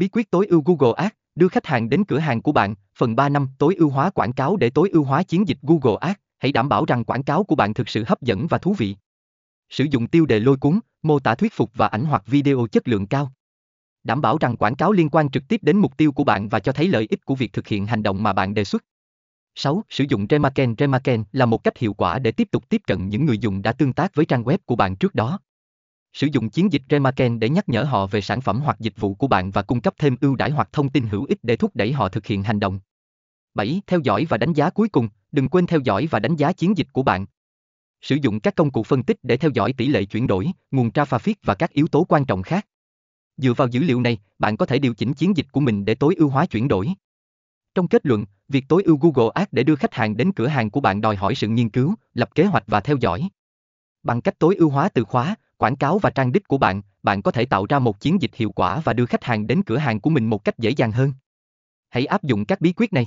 Bí quyết tối ưu Google Ads, đưa khách hàng đến cửa hàng của bạn, phần 3 năm tối ưu hóa quảng cáo để tối ưu hóa chiến dịch Google Ads, hãy đảm bảo rằng quảng cáo của bạn thực sự hấp dẫn và thú vị. Sử dụng tiêu đề lôi cuốn, mô tả thuyết phục và ảnh hoặc video chất lượng cao. Đảm bảo rằng quảng cáo liên quan trực tiếp đến mục tiêu của bạn và cho thấy lợi ích của việc thực hiện hành động mà bạn đề xuất. 6. Sử dụng Remarken Remarken là một cách hiệu quả để tiếp tục tiếp cận những người dùng đã tương tác với trang web của bạn trước đó. Sử dụng chiến dịch Remarken để nhắc nhở họ về sản phẩm hoặc dịch vụ của bạn và cung cấp thêm ưu đãi hoặc thông tin hữu ích để thúc đẩy họ thực hiện hành động. 7. Theo dõi và đánh giá cuối cùng, đừng quên theo dõi và đánh giá chiến dịch của bạn. Sử dụng các công cụ phân tích để theo dõi tỷ lệ chuyển đổi, nguồn traffic và các yếu tố quan trọng khác. Dựa vào dữ liệu này, bạn có thể điều chỉnh chiến dịch của mình để tối ưu hóa chuyển đổi. Trong kết luận, việc tối ưu Google Ads để đưa khách hàng đến cửa hàng của bạn đòi hỏi sự nghiên cứu, lập kế hoạch và theo dõi. Bằng cách tối ưu hóa từ khóa, quảng cáo và trang đích của bạn, bạn có thể tạo ra một chiến dịch hiệu quả và đưa khách hàng đến cửa hàng của mình một cách dễ dàng hơn. Hãy áp dụng các bí quyết này.